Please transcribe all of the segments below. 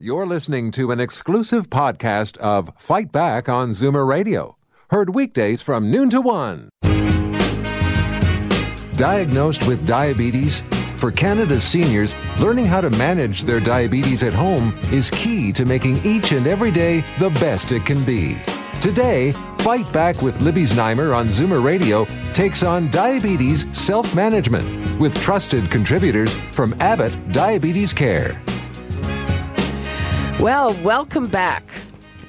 You're listening to an exclusive podcast of Fight Back on Zoomer Radio, heard weekdays from noon to one. Diagnosed with diabetes? For Canada's seniors, learning how to manage their diabetes at home is key to making each and every day the best it can be. Today, Fight Back with Libby Znaimer on Zoomer Radio takes on diabetes self management with trusted contributors from Abbott Diabetes Care. Well, welcome back.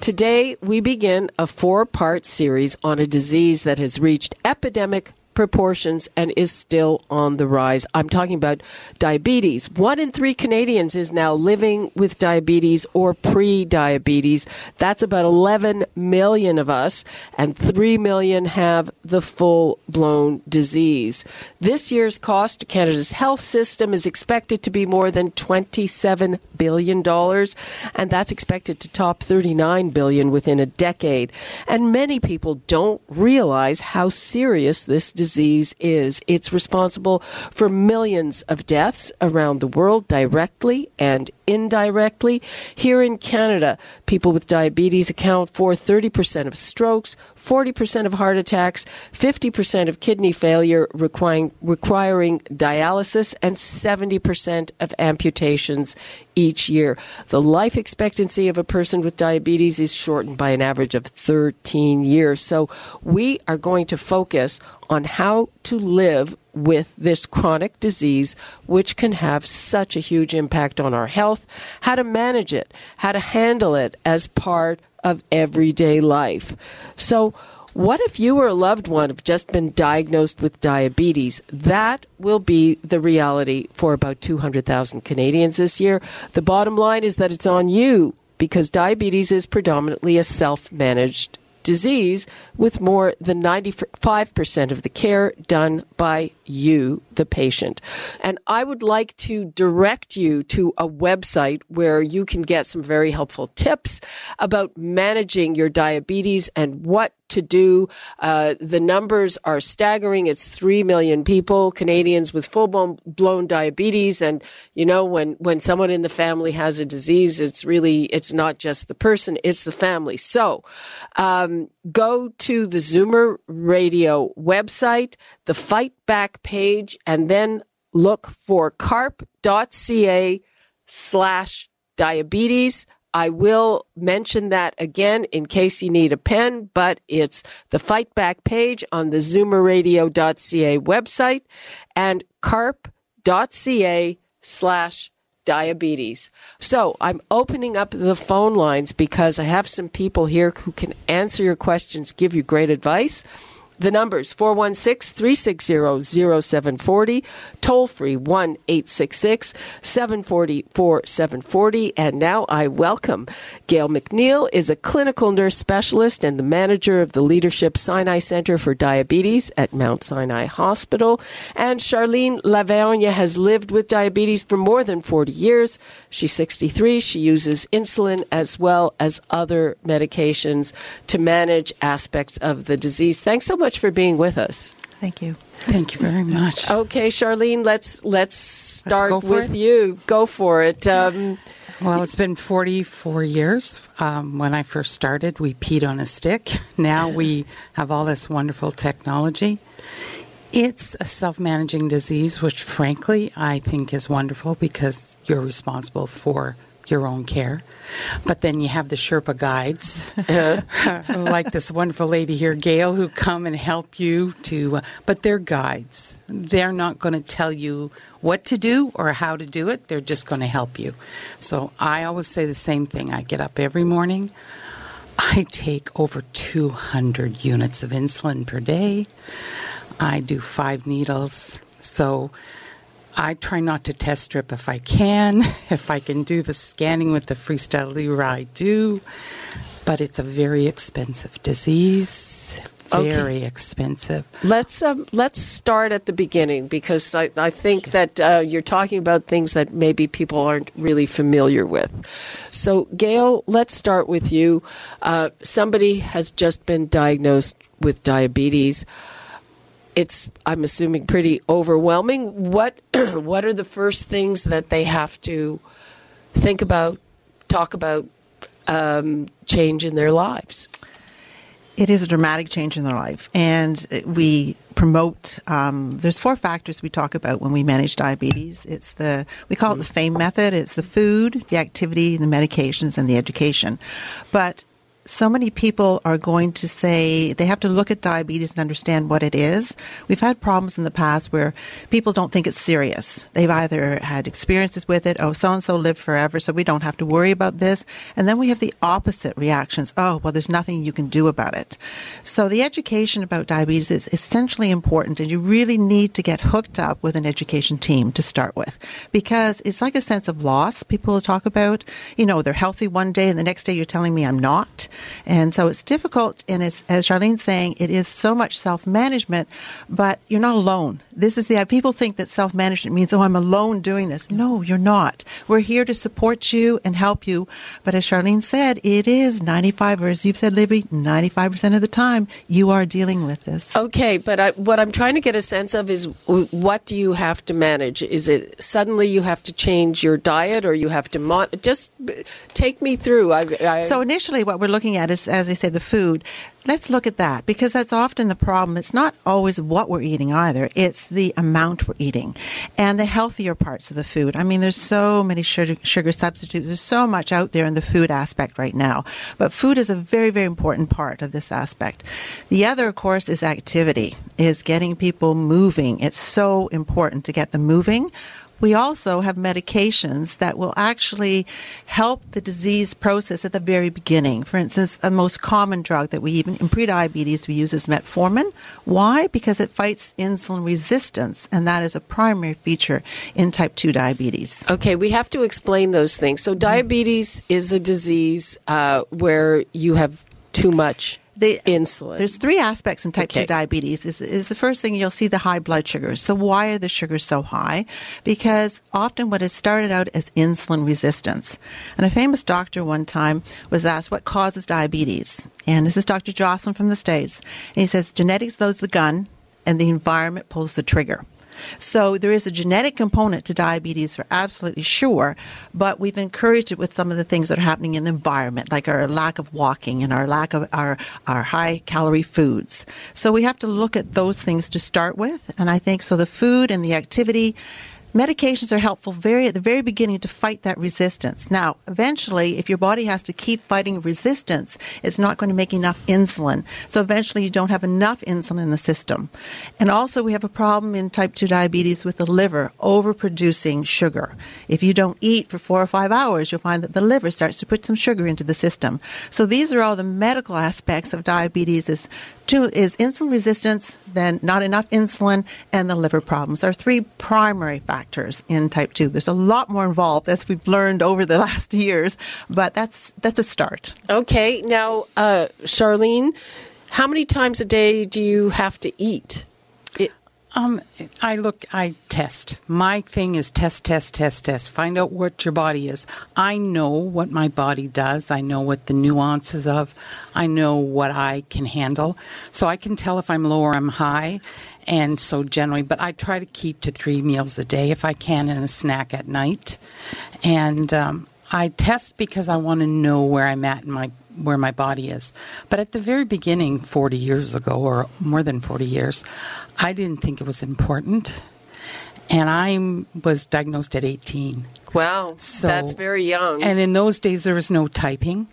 Today, we begin a four part series on a disease that has reached epidemic proportions and is still on the rise. I'm talking about diabetes. One in three Canadians is now living with diabetes or pre diabetes. That's about 11 million of us, and 3 million have the full blown disease. This year's cost to Canada's health system is expected to be more than $27 billion, and that's expected to top 39 billion within a decade. And many people don't realize how serious this disease disease is. It's responsible for millions of deaths around the world directly and indirectly. Here in Canada, people with diabetes account for 30% of strokes, 40% of heart attacks, 50% of kidney failure requiring, requiring dialysis, and 70% of amputations each year. The life expectancy of a person with diabetes is shortened by an average of 13 years. So we are going to focus on how to live with this chronic disease, which can have such a huge impact on our health, how to manage it, how to handle it as part of everyday life. So, what if you or a loved one have just been diagnosed with diabetes? That will be the reality for about 200,000 Canadians this year. The bottom line is that it's on you because diabetes is predominantly a self managed disease with more than 95% of the care done by you, the patient. And I would like to direct you to a website where you can get some very helpful tips about managing your diabetes and what to do. Uh, the numbers are staggering. It's 3 million people, Canadians with full blown diabetes. And, you know, when, when someone in the family has a disease, it's really, it's not just the person, it's the family. So, um, go to the Zoomer radio website, the Fight Back page, and then look for carp.ca slash diabetes. I will mention that again in case you need a pen, but it's the Fight Back page on the zoomerradio.ca website and carp.ca slash diabetes. So I'm opening up the phone lines because I have some people here who can answer your questions, give you great advice. The numbers 416 360 0740, toll free 1 866 740 4740. And now I welcome Gail McNeil is a clinical nurse specialist and the manager of the Leadership Sinai Center for Diabetes at Mount Sinai Hospital. And Charlene Lavergne has lived with diabetes for more than 40 years. She's 63. She uses insulin as well as other medications to manage aspects of the disease. Thanks so much much for being with us. Thank you. Thank you very much. Okay, Charlene, let's let's start let's with it. you. Go for it. Um, well, it's been 44 years. Um, when I first started, we peed on a stick. Now we have all this wonderful technology. It's a self managing disease, which frankly I think is wonderful because you're responsible for your own care. But then you have the Sherpa guides, like this wonderful lady here, Gail, who come and help you to, uh, but they're guides. They're not going to tell you what to do or how to do it, they're just going to help you. So I always say the same thing. I get up every morning. I take over 200 units of insulin per day. I do five needles. So I try not to test strip if I can. If I can do the scanning with the Freestyle Libre, I do. But it's a very expensive disease. Very okay. expensive. Let's um, let's start at the beginning because I, I think that uh, you're talking about things that maybe people aren't really familiar with. So, Gail, let's start with you. Uh, somebody has just been diagnosed with diabetes it's I'm assuming pretty overwhelming. What what are the first things that they have to think about, talk about um, change in their lives. It is a dramatic change in their life, and we promote. Um, there's four factors we talk about when we manage diabetes. It's the we call it the FAME method. It's the food, the activity, the medications, and the education. But so many people are going to say they have to look at diabetes and understand what it is. We've had problems in the past where people don't think it's serious. They've either had experiences with it, oh, so and so lived forever, so we don't have to worry about this. And then we have the opposite reactions oh, well, there's nothing you can do about it. So the education about diabetes is essentially important, and you really need to get hooked up with an education team to start with because it's like a sense of loss. People talk about, you know, they're healthy one day, and the next day you're telling me I'm not. And so it's difficult. And as, Charlene's saying, it is so much self management, but you're not alone. This is the, people think that self management means, oh, I'm alone doing this. No, you're not. We're here to support you and help you. But as Charlene said, it is 95, or as you've said, Libby, 95% of the time you are dealing with this. Okay, but I, what I'm trying to get a sense of is what do you have to manage? Is it suddenly you have to change your diet or you have to just take me through? I, I, so initially, what we're looking at is, as I say, the food. Let's look at that because that's often the problem. It's not always what we're eating either. It's the amount we're eating and the healthier parts of the food. I mean, there's so many sugar, sugar substitutes. There's so much out there in the food aspect right now. But food is a very, very important part of this aspect. The other, of course, is activity, is getting people moving. It's so important to get them moving we also have medications that will actually help the disease process at the very beginning. For instance, a most common drug that we even in prediabetes we use is metformin. Why? Because it fights insulin resistance, and that is a primary feature in type 2 diabetes. Okay, we have to explain those things. So, diabetes is a disease uh, where you have too much the insulin. There's three aspects in type okay. 2 diabetes. Is, is the first thing you'll see the high blood sugars. So why are the sugars so high? Because often what has started out as insulin resistance. And a famous doctor one time was asked what causes diabetes. And this is Dr. Joslin from the States. And he says genetics loads the gun and the environment pulls the trigger. So there is a genetic component to diabetes for absolutely sure, but we've encouraged it with some of the things that are happening in the environment, like our lack of walking and our lack of our, our high calorie foods. So we have to look at those things to start with. And I think so the food and the activity Medications are helpful very at the very beginning to fight that resistance. Now, eventually, if your body has to keep fighting resistance, it's not going to make enough insulin. So eventually, you don't have enough insulin in the system. And also, we have a problem in type 2 diabetes with the liver overproducing sugar. If you don't eat for four or five hours, you'll find that the liver starts to put some sugar into the system. So these are all the medical aspects of diabetes is Two is insulin resistance, then not enough insulin, and the liver problems are three primary factors in type 2. There's a lot more involved as we've learned over the last years, but that's that's a start. Okay. Now, uh, Charlene, how many times a day do you have to eat? Um, I look, I test. My thing is test, test, test, test. Find out what your body is. I know what my body does. I know what the nuances of. I know what I can handle. So I can tell if I'm low or I'm high. And so generally, but I try to keep to three meals a day if I can and a snack at night. And um, I test because I want to know where I'm at in my where my body is. But at the very beginning, 40 years ago, or more than 40 years, I didn't think it was important. And I was diagnosed at 18. Wow, so, that's very young. And in those days, there was no typing.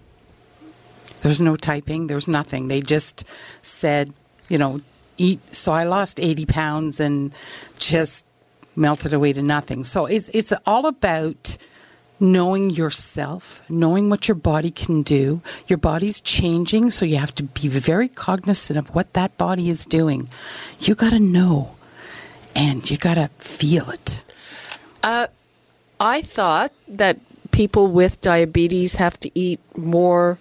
There was no typing. There was nothing. They just said, you know, eat. So I lost 80 pounds and just melted away to nothing. So it's it's all about knowing yourself, knowing what your body can do. Your body's changing, so you have to be very cognizant of what that body is doing. You got to know and you got to feel it. Uh, I thought that people with diabetes have to eat more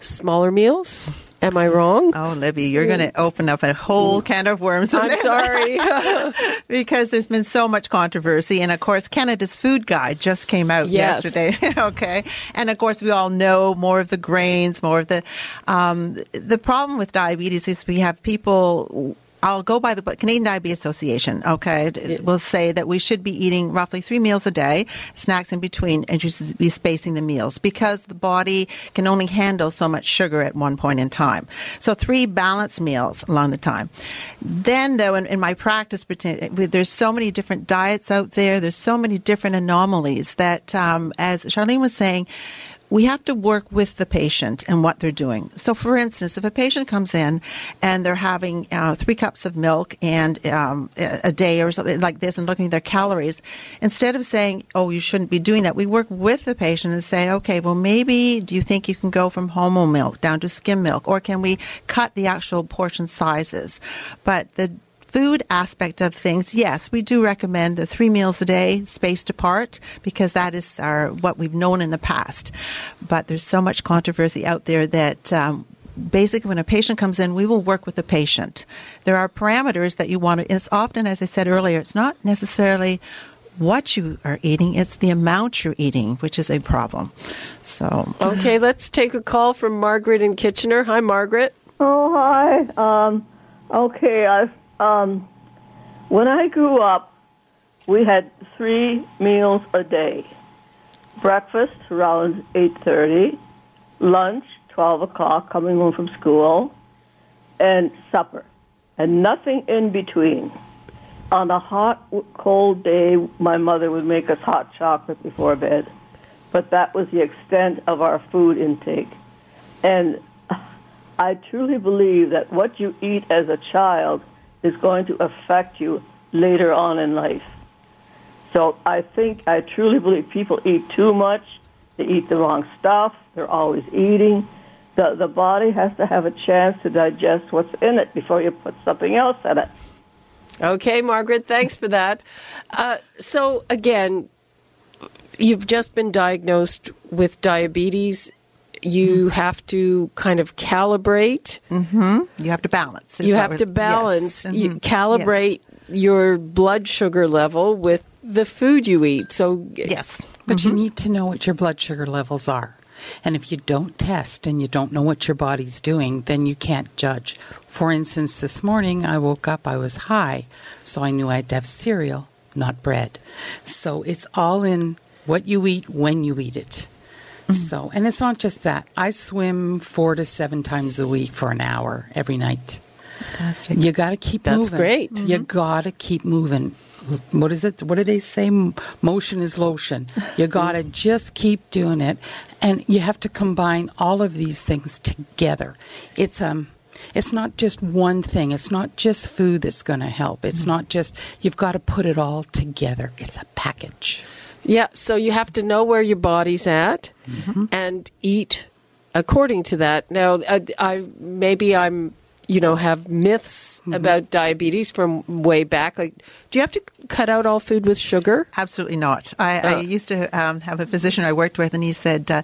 smaller meals. Am I wrong? Oh, Libby, you're going to open up a whole can of worms. I'm sorry. because there's been so much controversy. And of course, Canada's Food Guide just came out yes. yesterday. okay. And of course, we all know more of the grains, more of the. Um, the problem with diabetes is we have people I'll go by the Canadian Diabetes Association. Okay, it will say that we should be eating roughly three meals a day, snacks in between, and you should be spacing the meals because the body can only handle so much sugar at one point in time. So three balanced meals along the time. Then, though, in, in my practice, there's so many different diets out there. There's so many different anomalies that, um, as Charlene was saying we have to work with the patient and what they're doing. So, for instance, if a patient comes in and they're having uh, three cups of milk and um, a day or something like this and looking at their calories, instead of saying, "Oh, you shouldn't be doing that," we work with the patient and say, "Okay, well, maybe do you think you can go from homo milk down to skim milk, or can we cut the actual portion sizes?" But the food aspect of things, yes, we do recommend the three meals a day spaced apart because that is our what we've known in the past. But there's so much controversy out there that um, basically when a patient comes in, we will work with the patient. There are parameters that you want to, it's often, as I said earlier, it's not necessarily what you are eating, it's the amount you're eating, which is a problem. So. Okay, let's take a call from Margaret in Kitchener. Hi, Margaret. Oh, hi. Um, okay, I've um, when I grew up, we had three meals a day: breakfast around eight thirty, lunch twelve o'clock coming home from school, and supper, and nothing in between. On a hot, cold day, my mother would make us hot chocolate before bed, but that was the extent of our food intake. And I truly believe that what you eat as a child is going to affect you later on in life. So I think, I truly believe people eat too much. They eat the wrong stuff. They're always eating. The, the body has to have a chance to digest what's in it before you put something else in it. Okay, Margaret, thanks for that. Uh, so, again, you've just been diagnosed with diabetes you have to kind of calibrate. Mm-hmm. You have to balance. You have to balance. Yes. You mm-hmm. calibrate yes. your blood sugar level with the food you eat. So yes, but mm-hmm. you need to know what your blood sugar levels are. And if you don't test and you don't know what your body's doing, then you can't judge. For instance, this morning I woke up, I was high, so I knew I had to have cereal, not bread. So it's all in what you eat when you eat it. Mm-hmm. So, and it's not just that. I swim four to seven times a week for an hour every night. Fantastic. You got to keep That's moving. That's great. Mm-hmm. You got to keep moving. What is it? What do they say? Motion is lotion. You got to just keep doing it, and you have to combine all of these things together. It's um, it's not just one thing. It's not just food that's going to help. It's mm-hmm. not just you've got to put it all together. It's a package. Yeah, so you have to know where your body's at mm-hmm. and eat according to that. Now, I, I maybe I'm you know have myths mm-hmm. about diabetes from way back. Like, do you have to cut out all food with sugar? Absolutely not. I, uh, I used to um, have a physician I worked with, and he said, uh,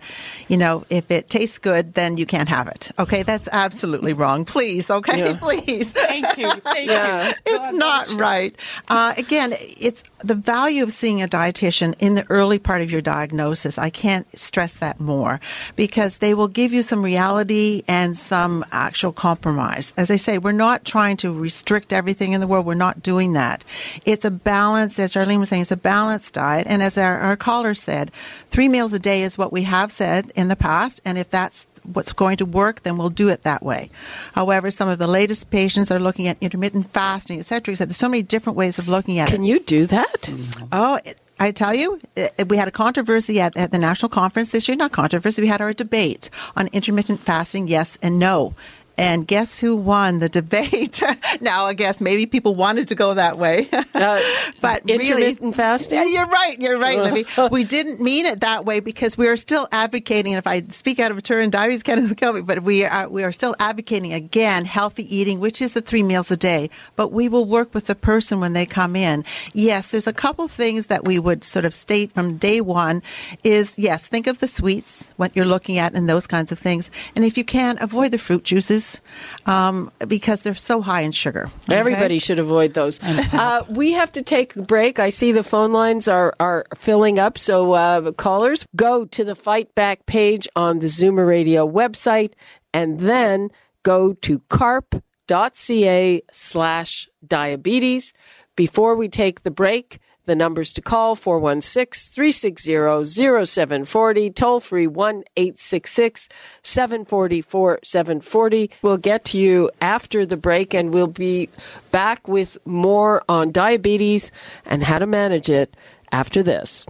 you know, if it tastes good, then you can't have it. Okay, that's absolutely wrong. Please, okay, yeah. please. Thank you. Thank yeah. you. It's God not right. Uh, again, it's the value of seeing a dietitian in the early part of your diagnosis. I can't stress that more because they will give you some reality and some actual compromise. As I say, we're not trying to restrict everything in the world. We're not doing that. It's a balance, as Charlene was saying, it's a balanced diet. And as our, our caller said, three meals a day is what we have said in the past. And if that's what's going to work, then we'll do it that way. However, some of the latest patients are looking at intermittent fasting, et cetera, et cetera. There's so many different ways of looking at Can it. Can you do that? Oh, I tell you, we had a controversy at, at, the national conference this year. Not controversy, we had our debate on intermittent fasting, yes and no. And guess who won the debate? now, I guess maybe people wanted to go that way, uh, but intermittent really, fasting. Yeah, you're right. You're right, Libby. we didn't mean it that way because we are still advocating. And if I speak out of turn, diabetes can kill me. But we are we are still advocating again healthy eating, which is the three meals a day. But we will work with the person when they come in. Yes, there's a couple things that we would sort of state from day one. Is yes, think of the sweets, what you're looking at, and those kinds of things. And if you can, avoid the fruit juices um, because they're so high in sugar. Okay? Everybody should avoid those. Uh, we have to take a break. I see the phone lines are, are filling up. So, uh, callers, go to the Fight Back page on the Zoomer Radio website and then go to carp.ca slash diabetes. Before we take the break, the numbers to call 416 360 0740, toll free 1 866 744 740. We'll get to you after the break and we'll be back with more on diabetes and how to manage it after this.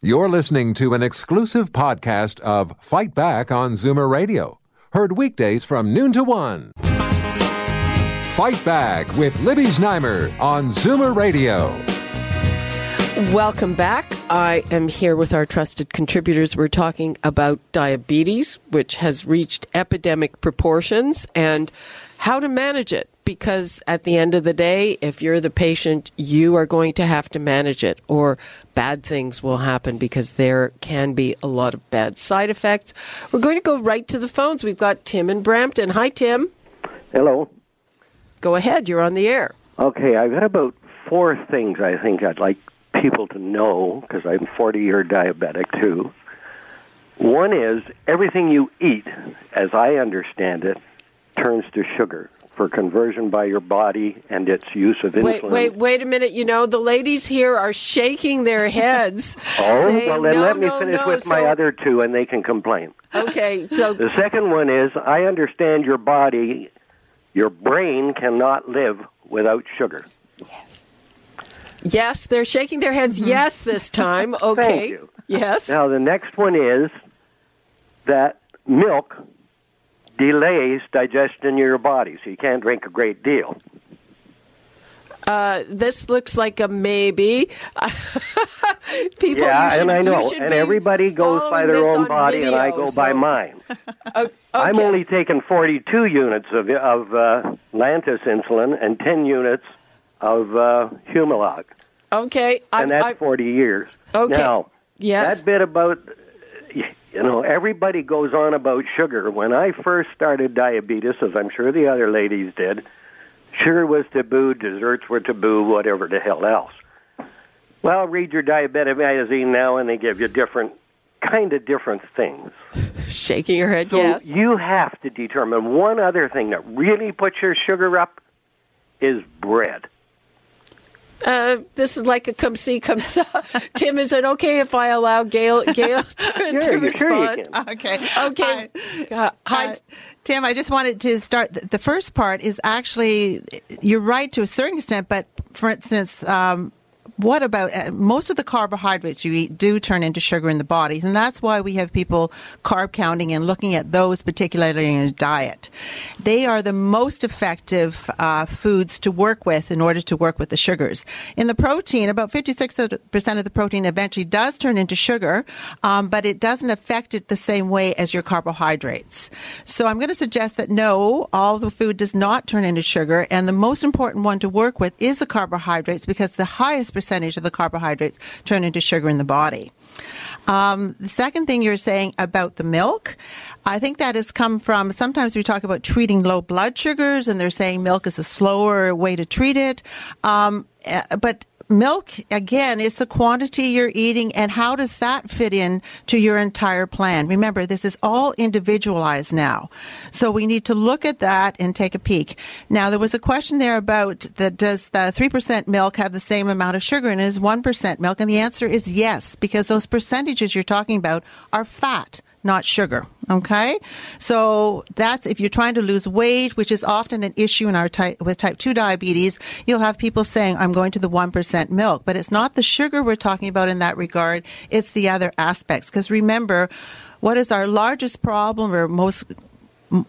You're listening to an exclusive podcast of Fight Back on Zoomer Radio, heard weekdays from noon to one. Fight Back with Libby Znaimer on Zoomer Radio. Welcome back. I am here with our trusted contributors. We're talking about diabetes, which has reached epidemic proportions, and how to manage it. Because at the end of the day, if you're the patient, you are going to have to manage it, or bad things will happen because there can be a lot of bad side effects. We're going to go right to the phones. We've got Tim in Brampton. Hi, Tim. Hello. Go ahead. You're on the air. Okay, I've got about four things I think I'd like people to know because I'm 40 year diabetic too. One is everything you eat, as I understand it, turns to sugar for conversion by your body and its use of insulin. Wait, wait, wait a minute. You know, the ladies here are shaking their heads. oh, saying, well, then no, let me no, finish no. with so, my other two and they can complain. Okay, so The second one is I understand your body, your brain cannot live without sugar. yes, they're shaking their heads. Yes, this time. Okay. you. Yes. Now, the next one is that milk delays digestion in your body, so you can't drink a great deal. Uh, this looks like a maybe. People, yeah, you should, and I know, and everybody goes by their own on body, and I video, go by so- mine. I'm only taking 42 units of of uh, Lantus insulin and 10 units of uh, Humalog, Okay. I, and that's I, 40 years. Okay. Now, yes. that bit about you know everybody goes on about sugar when i first started diabetes as i'm sure the other ladies did sugar was taboo desserts were taboo whatever the hell else well read your diabetic magazine now and they give you different kind of different things shaking your head. so yes. you have to determine one other thing that really puts your sugar up is bread Uh, this is like a come see, come saw. Tim, is it okay if I allow Gail, Gail to, to Sure, you- respond? can. Okay. Okay. Hi. Uh, Hi, Tim. I just wanted to start. The first part is actually, you're right to a certain extent, but for instance, um, what about uh, most of the carbohydrates you eat do turn into sugar in the body, and that's why we have people carb counting and looking at those particularly in a diet. They are the most effective uh, foods to work with in order to work with the sugars. In the protein, about 56% of the protein eventually does turn into sugar, um, but it doesn't affect it the same way as your carbohydrates. So I'm going to suggest that no, all the food does not turn into sugar, and the most important one to work with is the carbohydrates because the highest percentage of the carbohydrates turn into sugar in the body. Um, the second thing you're saying about the milk, I think that has come from sometimes we talk about treating low blood sugars, and they're saying milk is a slower way to treat it. Um, eh, but milk again is the quantity you're eating and how does that fit in to your entire plan? Remember this is all individualized now. So we need to look at that and take a peek. Now there was a question there about the does the 3% milk have the same amount of sugar in it as 1% milk? And the answer is yes because those percentages you're talking about are fat not sugar. Okay, so that's if you're trying to lose weight, which is often an issue in our type with type two diabetes. You'll have people saying, "I'm going to the one percent milk," but it's not the sugar we're talking about in that regard. It's the other aspects. Because remember, what is our largest problem or most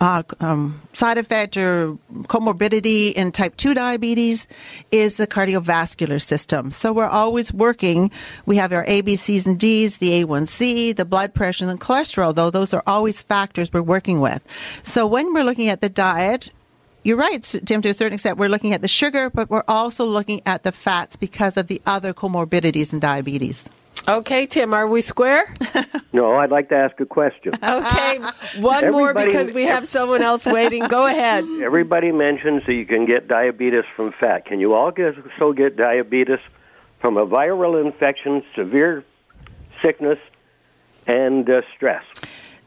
uh, um, side effect or comorbidity in type 2 diabetes is the cardiovascular system. So we're always working. We have our A, B, C's, and D's, the A1C, the blood pressure, and the cholesterol, though those are always factors we're working with. So when we're looking at the diet, you're right, Tim, to a certain extent, we're looking at the sugar, but we're also looking at the fats because of the other comorbidities in diabetes. Okay, Tim, are we square? no i'd like to ask a question Okay, one more because we have someone else waiting. Go ahead. Everybody mentions that you can get diabetes from fat. Can you all also get diabetes from a viral infection, severe sickness, and uh, stress?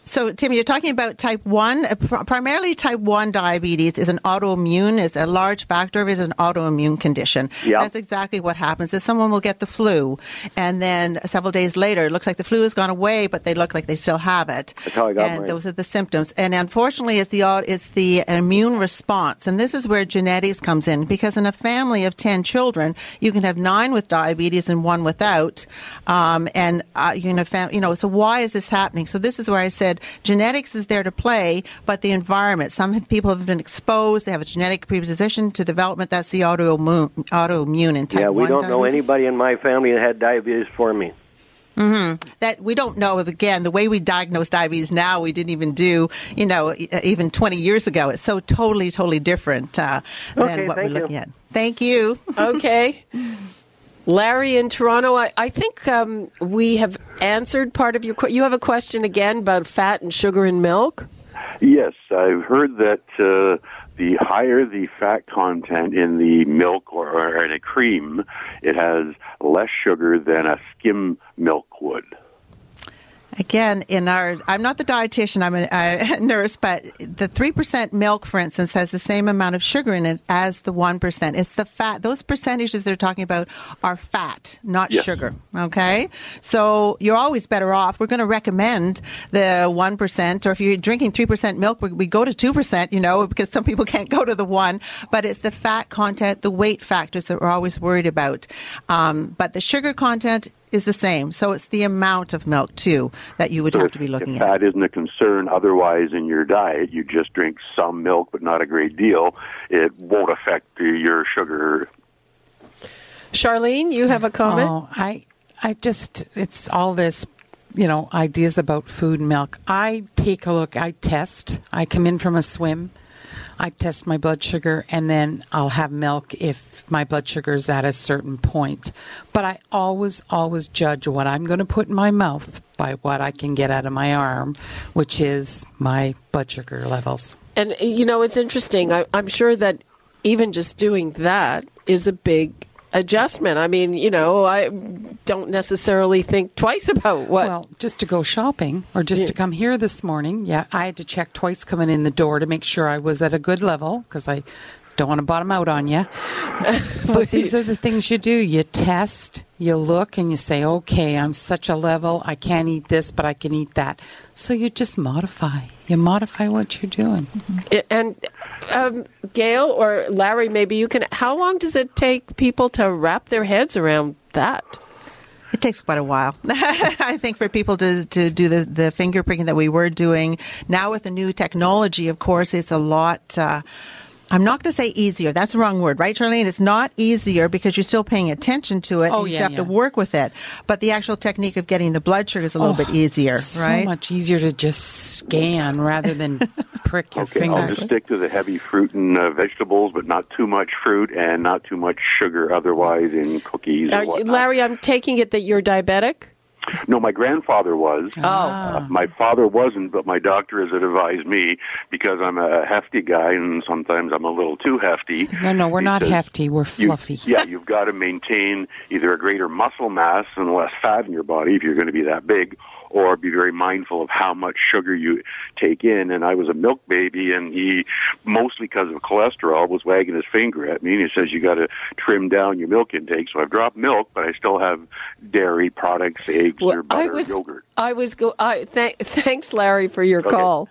So, Tim, you're talking about type 1. Uh, primarily, type 1 diabetes is an autoimmune, is a large factor of it is an autoimmune condition. Yeah. That's exactly what happens is someone will get the flu, and then several days later, it looks like the flu has gone away, but they look like they still have it. That's how I got And mine. those are the symptoms. And unfortunately, it's the, it's the immune response. And this is where genetics comes in, because in a family of 10 children, you can have nine with diabetes and one without. Um, and, uh, you, have fam- you know, so why is this happening? So this is where I said genetics is there to play, but the environment. Some people have been exposed; they have a genetic predisposition to development. That's the autoimmune, autoimmune and type yeah, we 1 don't know anybody in my family that had diabetes for me. that we don't know. Again, the way we diagnose diabetes now, we didn't even do. You know, e- even 20 years ago, it's so totally, totally different uh, than what we're thank you. looking at. Thank you. Okay. Larry in Toronto, I, I think um, we have answered part of your question. You have a question again about fat and sugar in milk? Yes, I've heard that uh, the higher the fat content in the milk or, or in a cream, it has less sugar than a skim milk would. Again, in our, I'm not the dietitian, I'm a, a nurse, but the 3% milk, for instance, has the same amount of sugar in it as the 1%. It's the fat, those percentages they're talking about are fat, not Yes. sugar. Okay? So you're always better off. We're going to recommend the 1%, or if you're drinking 3% milk, we, we go to 2%, you know, because some people can't go to the 1, but it's the fat content, the weight factors that we're always worried about. Um, but the sugar content, is the same. So it's the amount of milk too that you would So have if, to be looking if at. fat isn't a concern otherwise in your diet, you just drink some milk but not a great deal, it won't affect your sugar Charlene, you have a comment? Oh, I, I just, it's all this, you know, ideas about food and milk. I take a look, I test. I come in from a swim. I test my blood sugar and then I'll have milk if my blood sugar is at a certain point. But I always, always judge what I'm going to put in my mouth by what I can get out of my arm, which is my blood sugar levels. And, you know, it's interesting. I, I'm sure that even just doing that is a big adjustment. I mean, you know, I don't necessarily think twice about what. Well, just to go shopping or just to come here this morning, yeah, I had to check twice coming in the door to make sure I was at a good level because I don't want to bottom out on you. but these are the things you do. You test, you look, and you say, okay, I'm such a level. I can't eat this, but I can eat that. So you just modify. You modify what you're doing. and um, Gail or Larry, maybe you can. How long does it take people to wrap their heads around that? It takes quite a while, I think, for people to, to do the, the finger pricking that we were doing. Now, with the new technology, of course, it's a lot. Uh, I'm not going to say easier. That's the wrong word, right, Charlene? It's not easier because you're still paying attention to it. Oh, and you yeah, still have to work with it. But the actual technique of getting the blood sugar is a little bit easier, It's right? so much easier to just scan rather than prick your Okay, finger. I'll just stick to the heavy fruit and uh, vegetables, but not too much fruit and not too much sugar otherwise in cookies. Are or. Larry, I'm taking it that you're diabetic. No, my grandfather was. Oh. Uh, my father wasn't, but my doctor has advised me because I'm a hefty guy and sometimes I'm a little too hefty. No, no, we're He not says, hefty. We're you- fluffy. yeah, you've got to maintain either a greater muscle mass and less fat in your body if you're going to be that big, or be very mindful of how much sugar you take in. And I was a milk baby, and he, mostly because of cholesterol, was wagging his finger at me, and he says you got to trim down your milk intake. So I've dropped milk, but I still have dairy products, eggs, or butter, I was, yogurt. I was go. I th- thanks, Larry, for your call.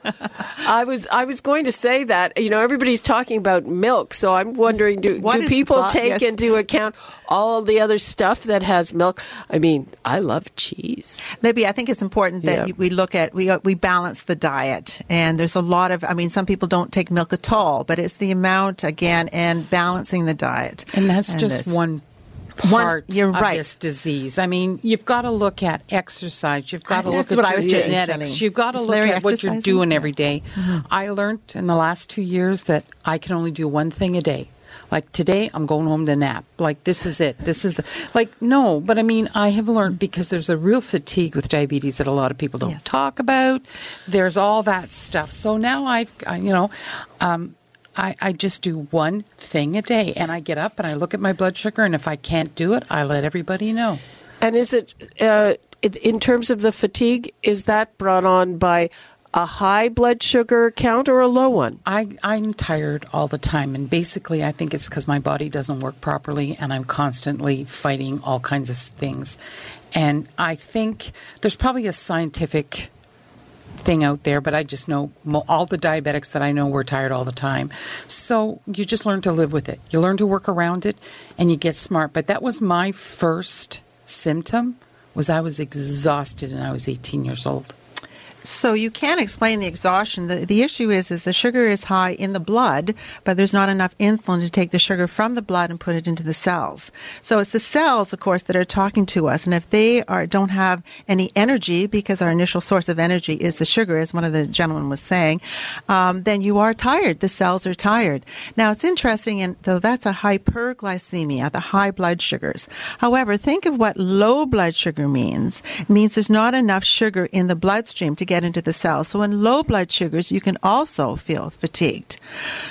I was, I was going to say that you know everybody's talking about milk, so I'm wondering, do, do people thought- take yes. into account all the other stuff that has milk? I mean, I love cheese. Libby, I think it's important that Yeah. we look at we uh, we balance the diet, and there's a lot of. I mean, some people don't take milk at all, but it's the amount again and balancing the diet. And that's just this. one One- part you're of right. this disease. I mean, you've got to look at exercise. You've got to That's look at what I your genetics. Shelley. You've got to Is look at what you're doing every day. Mm-hmm. I learned in the last two years that I can only do one thing a day. Like today, I'm going home to nap. Like this is it. This is the like no. But I mean, I have learned because there's a real fatigue with diabetes that a lot of people don't Yes. talk about. There's all that stuff. So now I've I- you know. Um, I, I just do one thing a day and I get up and I look at my blood sugar and if I can't do it, I let everybody know. And is it uh, in- in terms of the fatigue? Is that brought on by a high blood sugar count or a low one? I, I'm tired all the time, and basically, I think it's because my body doesn't work properly, and I'm constantly fighting all kinds of things. And I think there's probably a scientific thing out there, but I just know all the diabetics that I know were tired all the time. So you just learn to live with it. You learn to work around it, and you get smart. But that was my first symptom was I was exhausted, and I was 18 years old. So you can explain the exhaustion. The, the issue is is the sugar is high in the blood, but there's not enough insulin to take the sugar from the blood and put it into the cells. So it's the cells, of course, that are talking to us, and if they are don't have any energy because our initial source of energy is the sugar, as one of the gentlemen was saying, um, then you are tired. The cells are tired. Now it's interesting, and though that's a hyperglycemia, the high blood sugars. However, think of what low blood sugar means. It means there's not enough sugar in the bloodstream to get into the cells. So in low blood sugars, you can also feel fatigued.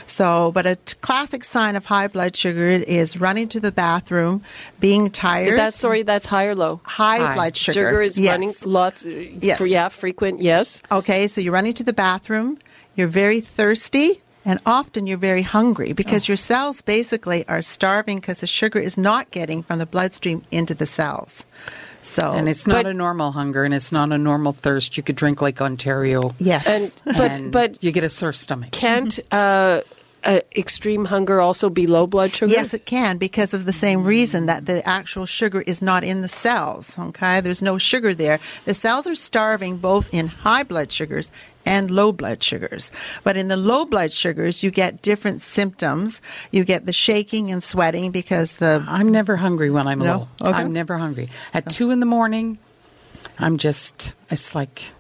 So, but a t- classic sign of high blood sugar is running to the bathroom, being tired. That's sorry, that's high or low. High, high. blood sugar. Sugar is yes. running lots. Yes. For, yeah, frequent. Yes. Okay, so you're running to the bathroom. You're very thirsty. And often you're very hungry because oh. your cells basically are starving because the sugar is not getting from the bloodstream into the cells. So, and it's not but, a normal hunger, and it's not a normal thirst. You could drink like Ontario, yes, and but and but you get a sore stomach. Can't uh, uh, extreme hunger also be low blood sugar? Yes, it can because of the same reason that the actual sugar is not in the cells. Okay, there's no sugar there. The cells are starving both in high blood sugars and low blood sugars. But in the low blood sugars, you get different symptoms. You get the shaking and sweating because the. I'm never hungry when I'm no? low. Okay. I'm never hungry. At two in the morning, I'm just. It's like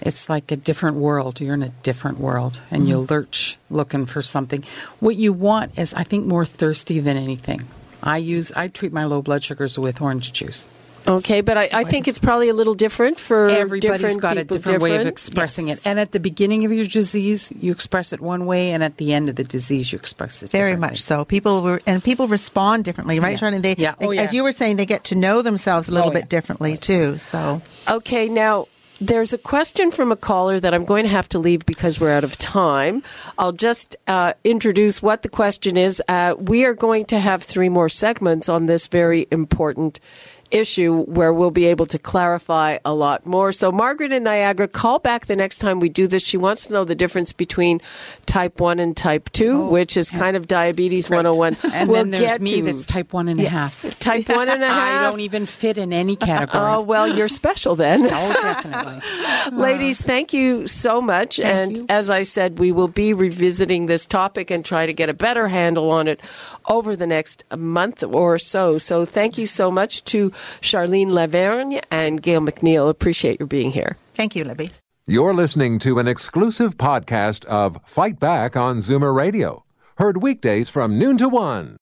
it's like a different world. You're in a different world and mm-hmm. you lurch looking for something. What you want is, I think, more thirsty than anything. I use, I treat my low blood sugars with orange juice. Okay, but I, I, think it's probably a little different for everybody's got a different, different, way of expressing yes. it. And at the beginning of your disease, you express it one way, and at the end of the disease, you express it very much so. People were and people respond differently, right, yeah. Charlene? They, yeah. Oh, yeah. as you were saying, they get to know themselves a little oh, bit differently too. So okay, now there's a question from a caller that I'm going to have to leave because we're out of time. I'll just uh, introduce what the question is. Uh, we are going to have three more segments on this very important issue where we'll be able to clarify a lot more. So, Margaret in Niagara, call back the next time we do this. She wants to know the difference between type 1 and type 2, oh, which is kind of diabetes right. 101. And we'll then there's me to, that's type 1 and yes. a half. Type 1 and a half. I don't even fit in any oh, category. Oh, well, you're special then. oh, definitely. Ladies, thank you so much. Thank and you. as I said, we will be revisiting this topic and try to get a better handle on it over the next month or so. So, thank you so much to Charlene Lavergne and Gail McNeil. Appreciate your being here. Thank you, Libby. You're listening to an exclusive podcast of Fight Back on Zoomer Radio, heard weekdays from noon to one.